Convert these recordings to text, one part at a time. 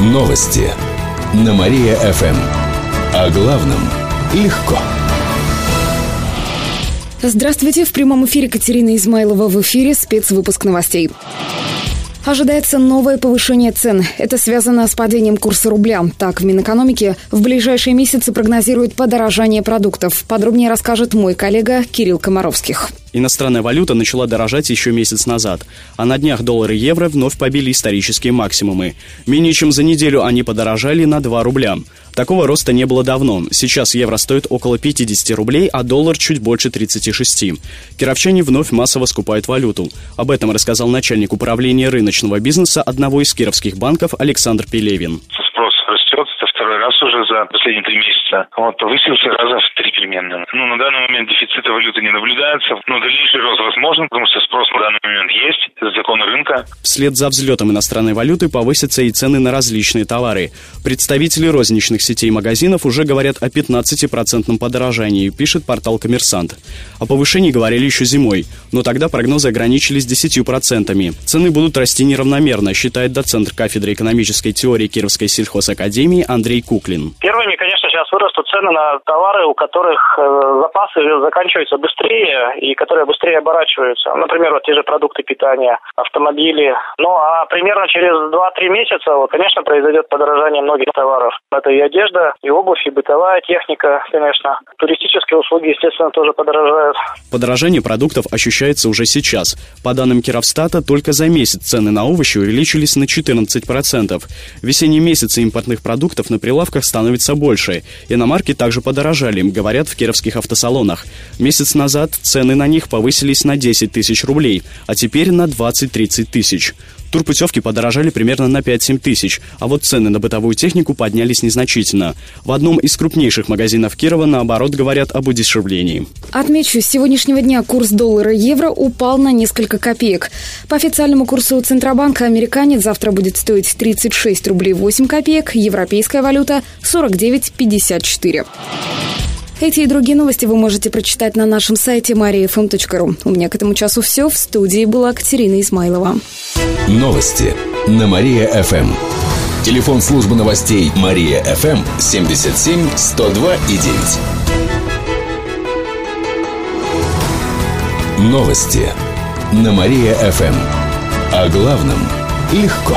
Новости на Мария-ФМ. О главном легко. Здравствуйте. В прямом эфире Катерина Измайлова в эфире спецвыпуск новостей. Ожидается новое повышение цен. Это связано с падением курса рубля. Так, в Минэкономике в ближайшие месяцы прогнозируют подорожание продуктов. Подробнее расскажет мой коллега Кирилл Комаровских. Иностранная валюта начала дорожать еще месяц назад, а на днях доллары и евро вновь побили исторические максимумы. Менее чем за неделю они подорожали на 2 рубля. Такого роста не было давно. Сейчас евро стоит около 50 рублей, а доллар чуть больше 36. Кировчане вновь массово скупают валюту. Об этом рассказал начальник управления рыночного бизнеса одного из кировских банков Александр Пелевин второй раз уже за последние три месяца. Вот, повысился раза в три переменных. Ну, на данный момент дефицита валюты не наблюдается, но дальнейший рост возможен, потому что спрос на данный момент есть, это законы рынка. Вслед за взлетом иностранной валюты повысятся и цены на различные товары. Представители розничных сетей и магазинов уже говорят о 15% подорожании, пишет портал «Коммерсант». О повышении говорили еще зимой, но тогда прогнозы ограничились 10%. Цены будут расти неравномерно, считает доцент кафедры экономической теории Кировской сельхозакадемии Андрей Андрей Куклин. Первыми, конечно, сейчас вырастут цены на товары, у которых э, запасы заканчиваются быстрее и которые быстрее оборачиваются. Например, вот те же продукты питания, автомобили. Ну, а примерно через 2-3 месяца, вот, конечно, произойдет подорожание многих товаров. Это и одежда, и обувь, и бытовая техника, конечно. Туристические услуги, естественно, тоже подорожают. Подорожание продуктов ощущается уже сейчас. По данным Кировстата, только за месяц цены на овощи увеличились на 14%. Весенние месяцы импортных продуктов на прилавках становится больше. Иномарки также подорожали, говорят в кировских автосалонах. Месяц назад цены на них повысились на 10 тысяч рублей, а теперь на 20-30 тысяч. Турпутевки подорожали примерно на 5-7 тысяч, а вот цены на бытовую технику поднялись незначительно. В одном из крупнейших магазинов Кирова, наоборот, говорят об удешевлении. Отмечу, с сегодняшнего дня курс доллара-евро упал на несколько копеек. По официальному курсу Центробанка американец завтра будет стоить 36 рублей 8 копеек, европейская валюта 49,54. Эти и другие новости вы можете прочитать на нашем сайте mariafm.ru. У меня к этому часу все. В студии была Катерина Измайлова. Новости на Мария-ФМ. Телефон службы новостей Мария-ФМ 77 102 и 9. Новости на Мария-ФМ. О главном легко.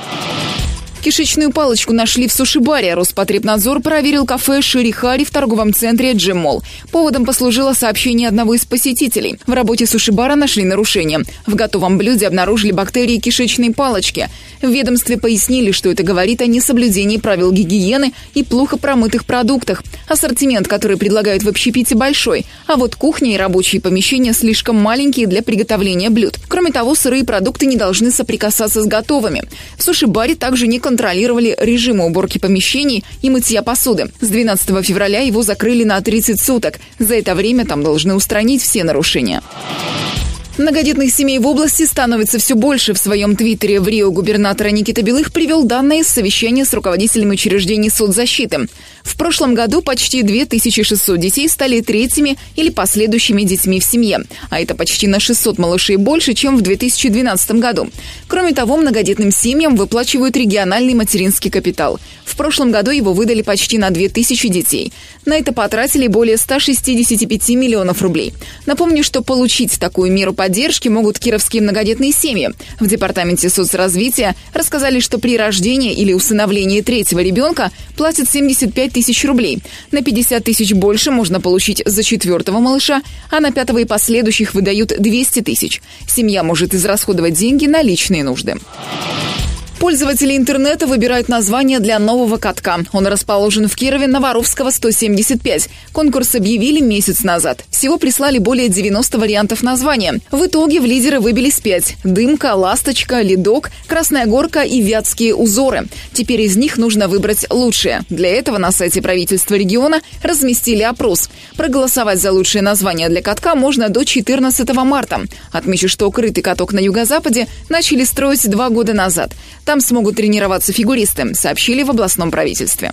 Кишечную палочку нашли в суши-баре. Роспотребнадзор проверил кафе «Шерихари» в торговом центре «Джеммол». Поводом послужило сообщение одного из посетителей. В работе суши-бара нашли нарушение. В готовом блюде обнаружили бактерии кишечной палочки. В ведомстве пояснили, что это говорит о несоблюдении правил гигиены и плохо промытых продуктах. Ассортимент, который предлагают в общепите, большой, а вот кухня и рабочие помещения слишком маленькие для приготовления блюд. Кроме того, сырые продукты не должны соприкасаться с готовыми. В суши-баре также не контролировали режимы уборки помещений и мытья посуды. С 12 февраля его закрыли на 30 суток. За это время там должны устранить все нарушения. Многодетных семей в области становится все больше. В своем твиттере в Рио губернатора Никита Белых привел данные из совещания с руководителями учреждений соцзащиты. В прошлом году почти 2600 детей стали третьими или последующими детьми в семье, а это почти на 600 малышей больше, чем в 2012 году. Кроме того, многодетным семьям выплачивают региональный материнский капитал. В прошлом году его выдали почти на 2000 детей. На это потратили более 165 миллионов рублей. Напомню, что получить такую меру поддержки могут кировские многодетные семьи. В Департаменте соцразвития рассказали, что при рождении или усыновлении третьего ребенка платят 75 тысяч рублей. На 50 тысяч больше можно получить за четвертого малыша, а на пятого и последующих выдают 200 тысяч. Семья может израсходовать деньги на личные нужды. Пользователи интернета выбирают название для нового катка. Он расположен в Кирове на Воровского 175. Конкурс объявили месяц назад. Всего прислали более 90 вариантов названия. В итоге в лидеры выбились пять. Дымка, ласточка, ледок, красная горка и вятские узоры. Теперь из них нужно выбрать лучшее. Для этого на сайте правительства региона разместили опрос. Проголосовать за лучшее название для катка можно до 14 марта. Отмечу, что укрытый каток на юго-западе начали строить два года назад. Там смогут тренироваться фигуристы, сообщили в областном правительстве.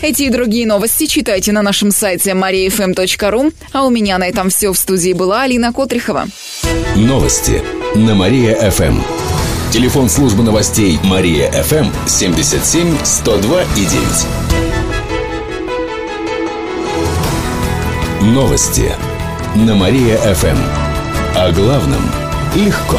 Эти и другие новости читайте на нашем сайте mariafm.ru. А у меня на этом все. В студии была Алина Котрихова. Новости на Мария-ФМ. Телефон службы новостей Мария-ФМ 77 102 и 9. Новости на Мария-ФМ. О главном легко.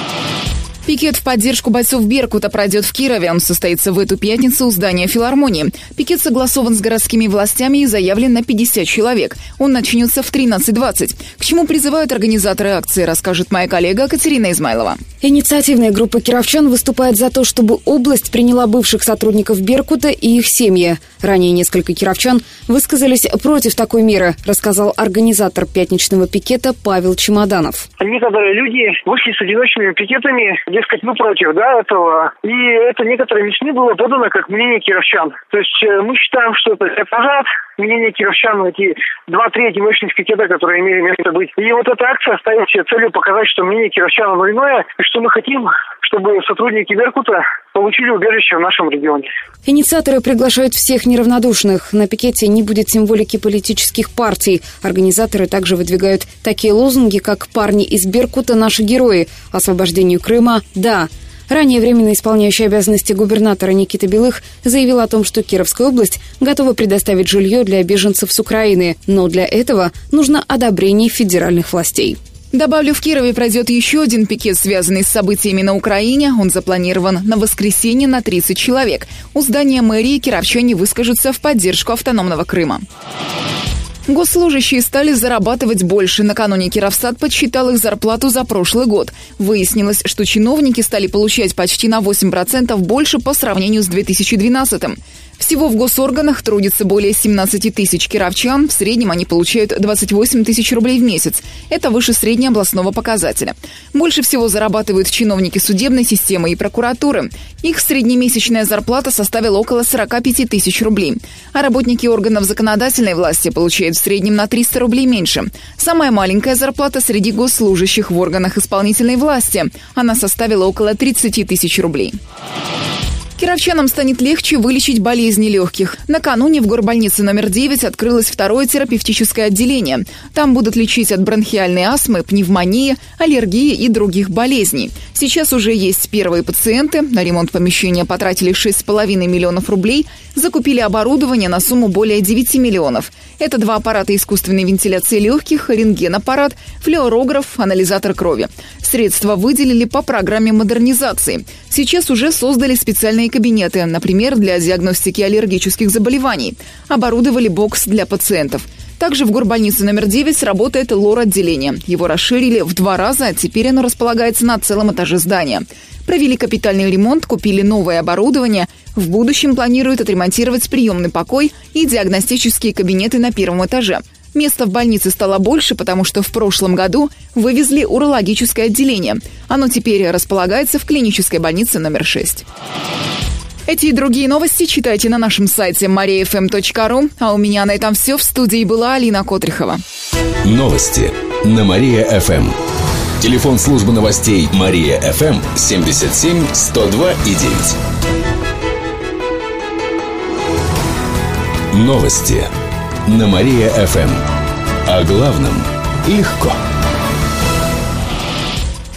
Пикет в поддержку бойцов Беркута пройдет в Кирове. Он состоится в эту пятницу у здания филармонии. Пикет согласован с городскими властями и заявлен на 50 человек. Он начнется в 13.20. К чему призывают организаторы акции, расскажет моя коллега Катерина Измайлова. Инициативная группа кировчан выступает за то, чтобы область приняла бывших сотрудников Беркута и их семьи. Ранее несколько кировчан высказались против такой меры, рассказал организатор пятничного пикета Павел Чемоданов. Некоторые люди вышли с одиночными пикетами, дескать, мы против да, этого. И это некоторыми СМИ было подано как мнение кировчан. То есть э, мы считаем, что это пожар, мнение кировчан, эти два-три одиночных пикета, которые имели место быть. И вот эта акция ставит себе целью показать, что мнение кировчан оно иное, и что мы хотим, чтобы сотрудники Беркута получили убежище в нашем регионе. Инициаторы приглашают всех неравнодушных. На пикете не будет символики политических партий. Организаторы также выдвигают такие лозунги, как «Парни из Беркута – наши герои», «Освобождению Крыма – да», Ранее временно исполняющий обязанности губернатора Никита Белых заявил о том, что Кировская область готова предоставить жилье для беженцев с Украины, но для этого нужно одобрение федеральных властей. Добавлю, в Кирове пройдет еще один пикет, связанный с событиями на Украине. Он запланирован на воскресенье на 30 человек. У здания мэрии кировчане выскажутся в поддержку автономного Крыма. Госслужащие стали зарабатывать больше. Накануне Кировстат подсчитал их зарплату за прошлый год. Выяснилось, что чиновники стали получать почти на 8% больше по сравнению с 2012 -м. Всего в госорганах трудится более 17 тысяч кировчан. В среднем они получают 28 тысяч рублей в месяц. Это выше среднеобластного показателя. Больше всего зарабатывают чиновники судебной системы и прокуратуры. Их среднемесячная зарплата составила около 45 тысяч рублей. А работники органов законодательной власти получают в среднем на 300 рублей меньше. Самая маленькая зарплата среди госслужащих в органах исполнительной власти. Она составила около 30 тысяч рублей. Кировчанам станет легче вылечить болезни легких. Накануне в горбольнице номер 9 открылось второе терапевтическое отделение. Там будут лечить от бронхиальной астмы, пневмонии, аллергии и других болезней. Сейчас уже есть первые пациенты. На ремонт помещения потратили 6,5 миллионов рублей. Закупили оборудование на сумму более 9 миллионов. Это два аппарата искусственной вентиляции легких, рентген-аппарат, флюорограф, анализатор крови. Средства выделили по программе модернизации. Сейчас уже создали специальные кабинеты, например, для диагностики аллергических заболеваний. Оборудовали бокс для пациентов. Также в горбольнице номер 9 работает лор-отделение. Его расширили в два раза, теперь оно располагается на целом этаже здания. Провели капитальный ремонт, купили новое оборудование. В будущем планируют отремонтировать приемный покой и диагностические кабинеты на первом этаже. Места в больнице стало больше, потому что в прошлом году вывезли урологическое отделение. Оно теперь располагается в клинической больнице номер 6. Эти и другие новости читайте на нашем сайте mariafm.ru. А у меня на этом все. В студии была Алина Котрихова. Новости на Мария-ФМ. Телефон службы новостей Мария-ФМ 77 102 и 9. Новости на Мария-ФМ. О главном легко.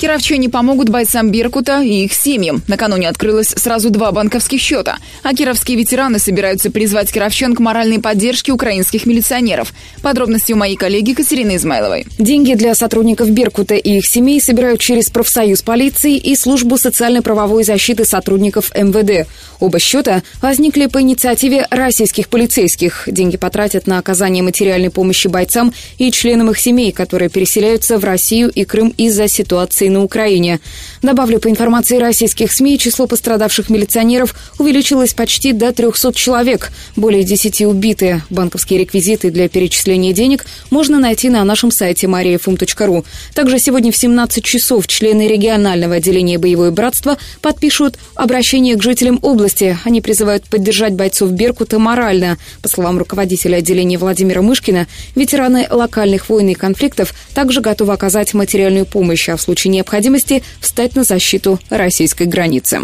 Кировчане помогут бойцам Беркута и их семьям. Накануне открылось сразу два банковских счета. А кировские ветераны собираются призвать кировчан к моральной поддержке украинских милиционеров. Подробности у моей коллеги Катерины Измайловой. Деньги для сотрудников Беркута и их семей собирают через профсоюз полиции и службу социально-правовой защиты сотрудников МВД. Оба счета возникли по инициативе российских полицейских. Деньги потратят на оказание материальной помощи бойцам и членам их семей, которые переселяются в Россию и Крым из-за ситуации полицией на Украине. Добавлю, по информации российских СМИ, число пострадавших милиционеров увеличилось почти до 300 человек, более 10 убитые. Банковские реквизиты для перечисления денег можно найти на нашем сайте mariafm.ru. Также сегодня в 17 часов члены регионального отделения «Боевое братство» подпишут обращение к жителям области. Они призывают поддержать бойцов «Беркута» морально. По словам руководителя отделения Владимира Мышкина, ветераны локальных войн и конфликтов также готовы оказать материальную помощь, а в случае необходимости встать на защиту российской границы.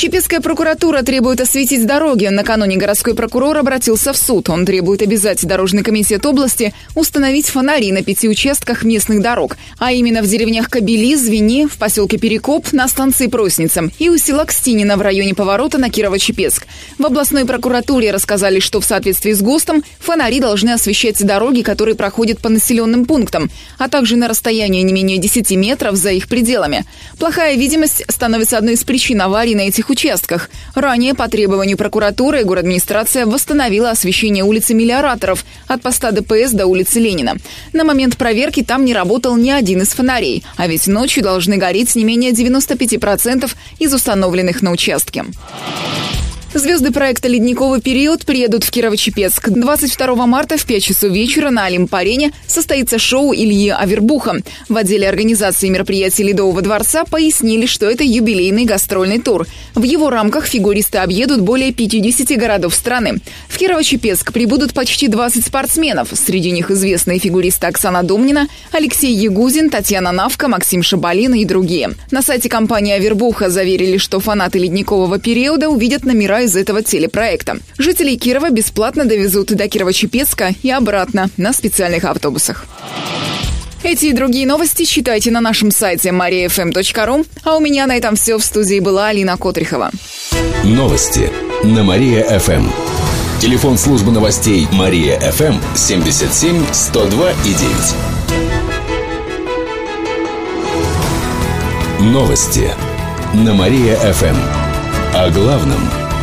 Чепецкая прокуратура требует осветить дороги. Накануне городской прокурор обратился в суд. Он требует обязать Дорожный комитет области установить фонари на пяти участках местных дорог, а именно в деревнях Кабели, Звени, в поселке Перекоп, на станции Просница и у села Кстинина в районе поворота на Кирово-Чепецк. В областной прокуратуре рассказали, что в соответствии с ГОСТом фонари должны освещать дороги, которые проходят по населенным пунктам, а также на расстоянии не менее 10 метров за их пределами. Плохая видимость становится одной из причин аварий на этих участках. Ранее по требованию прокуратуры администрация восстановила освещение улицы Миллиораторов от поста ДПС до улицы Ленина. На момент проверки там не работал ни один из фонарей, а ведь ночью должны гореть не менее 95% из установленных на участке. Звезды проекта «Ледниковый период» приедут в Кирово-Чепецк. 22 марта в 5 часов вечера на Олимп-арене состоится шоу Ильи Авербуха. В отделе организации мероприятий Ледового дворца пояснили, что это юбилейный гастрольный тур. В его рамках фигуристы объедут более 50 городов страны. В Кирово-Чепецк прибудут почти 20 спортсменов. Среди них известные фигуристы Оксана Домнина, Алексей Ягузин, Татьяна Навка, Максим Шабалин и другие. На сайте компании Авербуха заверили, что фанаты ледникового периода увидят номера из этого телепроекта. Жителей Кирова бесплатно довезут до Кирово-Чепецка и обратно на специальных автобусах. Эти и другие новости читайте на нашем сайте mariafm.ru. А у меня на этом все. В студии была Алина Котрихова. Новости на Мария-ФМ. Телефон службы новостей Мария-ФМ 77 102 и 9. Новости на Мария-ФМ. О главном –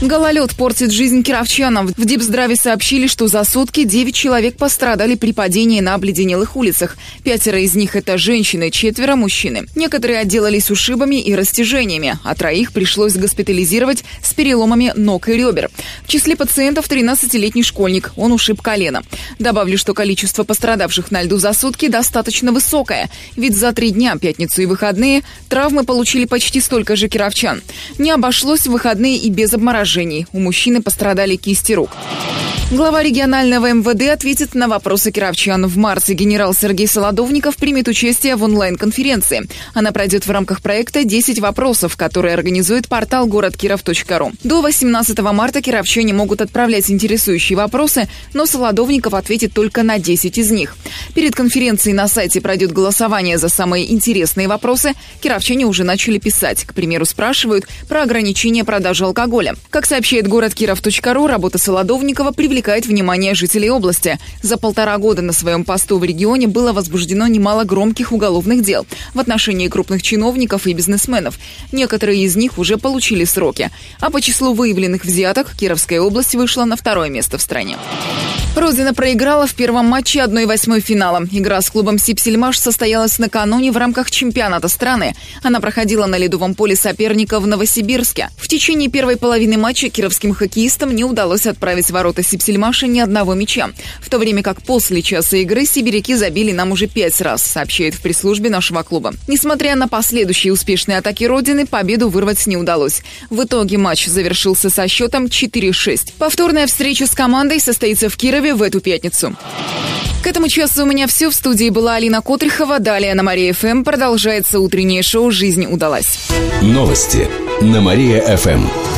Гололед портит жизнь кировчанам. В Дипздраве сообщили, что за сутки 9 человек пострадали при падении на обледенелых улицах. Пятеро из них – это женщины, четверо – мужчины. Некоторые отделались ушибами и растяжениями, а троих пришлось госпитализировать с переломами ног и ребер. В числе пациентов 13-летний школьник. Он ушиб колено. Добавлю, что количество пострадавших на льду за сутки достаточно высокое. Ведь за три дня, пятницу и выходные, травмы получили почти столько же кировчан. Не обошлось в выходные и без обморожения поражений. У мужчины пострадали кисти рук. Глава регионального МВД ответит на вопросы кировчан. В марте генерал Сергей Солодовников примет участие в онлайн-конференции. Она пройдет в рамках проекта «10 вопросов», который организует портал городкиров.ру. До 18 марта кировчане могут отправлять интересующие вопросы, но Солодовников ответит только на 10 из них. Перед конференцией на сайте пройдет голосование за самые интересные вопросы. Кировчане уже начали писать. К примеру, спрашивают про ограничение продажи алкоголя. Как сообщает городкиров.ру, работа Солодовникова привлекает привлекает внимание жителей области. За полтора года на своем посту в регионе было возбуждено немало громких уголовных дел в отношении крупных чиновников и бизнесменов. Некоторые из них уже получили сроки. А по числу выявленных взяток Кировская область вышла на второе место в стране. Родина проиграла в первом матче 1-8 финала. Игра с клубом Сипсельмаш состоялась накануне в рамках чемпионата страны. Она проходила на ледовом поле соперника в Новосибирске. В течение первой половины матча кировским хоккеистам не удалось отправить ворота Сипсельмаша ни одного мяча. В то время как после часа игры сибиряки забили нам уже пять раз, сообщает в пресс-службе нашего клуба. Несмотря на последующие успешные атаки Родины, победу вырвать не удалось. В итоге матч завершился со счетом 4-6. Повторная встреча с командой состоится в Кирове в эту пятницу. К этому часу у меня все. В студии была Алина Котрихова. Далее на Мария ФМ продолжается утреннее шоу «Жизнь удалась». Новости на Мария ФМ.